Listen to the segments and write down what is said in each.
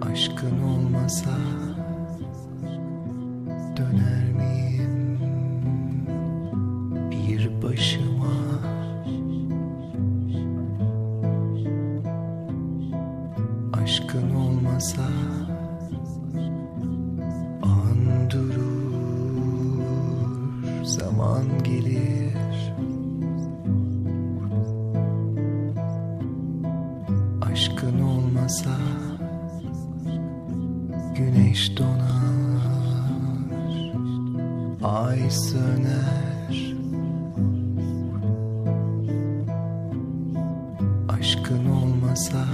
Aşkın olmasa döner miyim bir başıma? Aşkın olmasa an durur, zaman gelir. Aşkın olmasa güneş donar, ay söner. Aşkın olmasa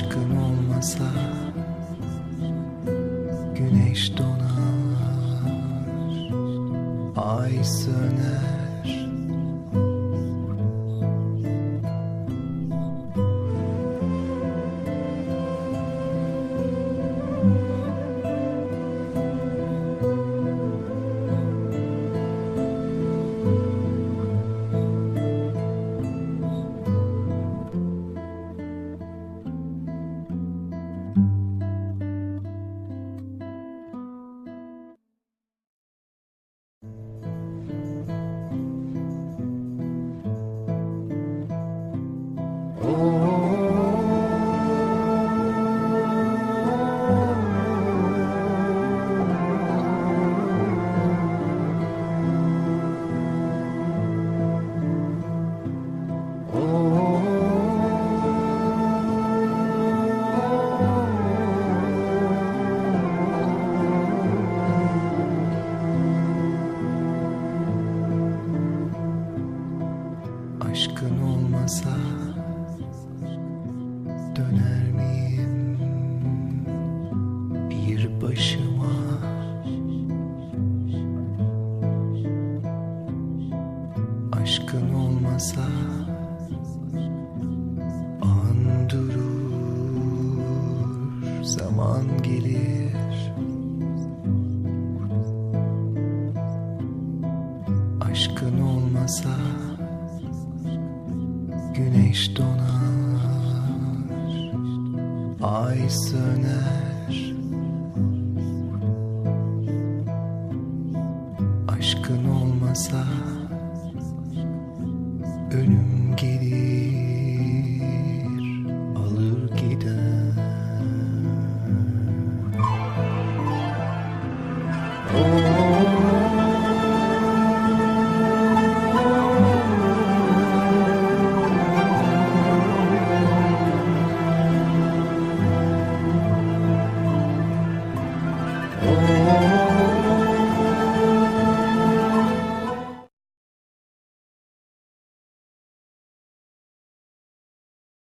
Aşkın olmasa güneş donar, ay söner. Aşkın döner miyim bir başıma? Aşkın olmasa an durur, zaman gelir. Aşkın olmasa Güneş donar, ay söner. Aşkın olmasa ölüm gelir,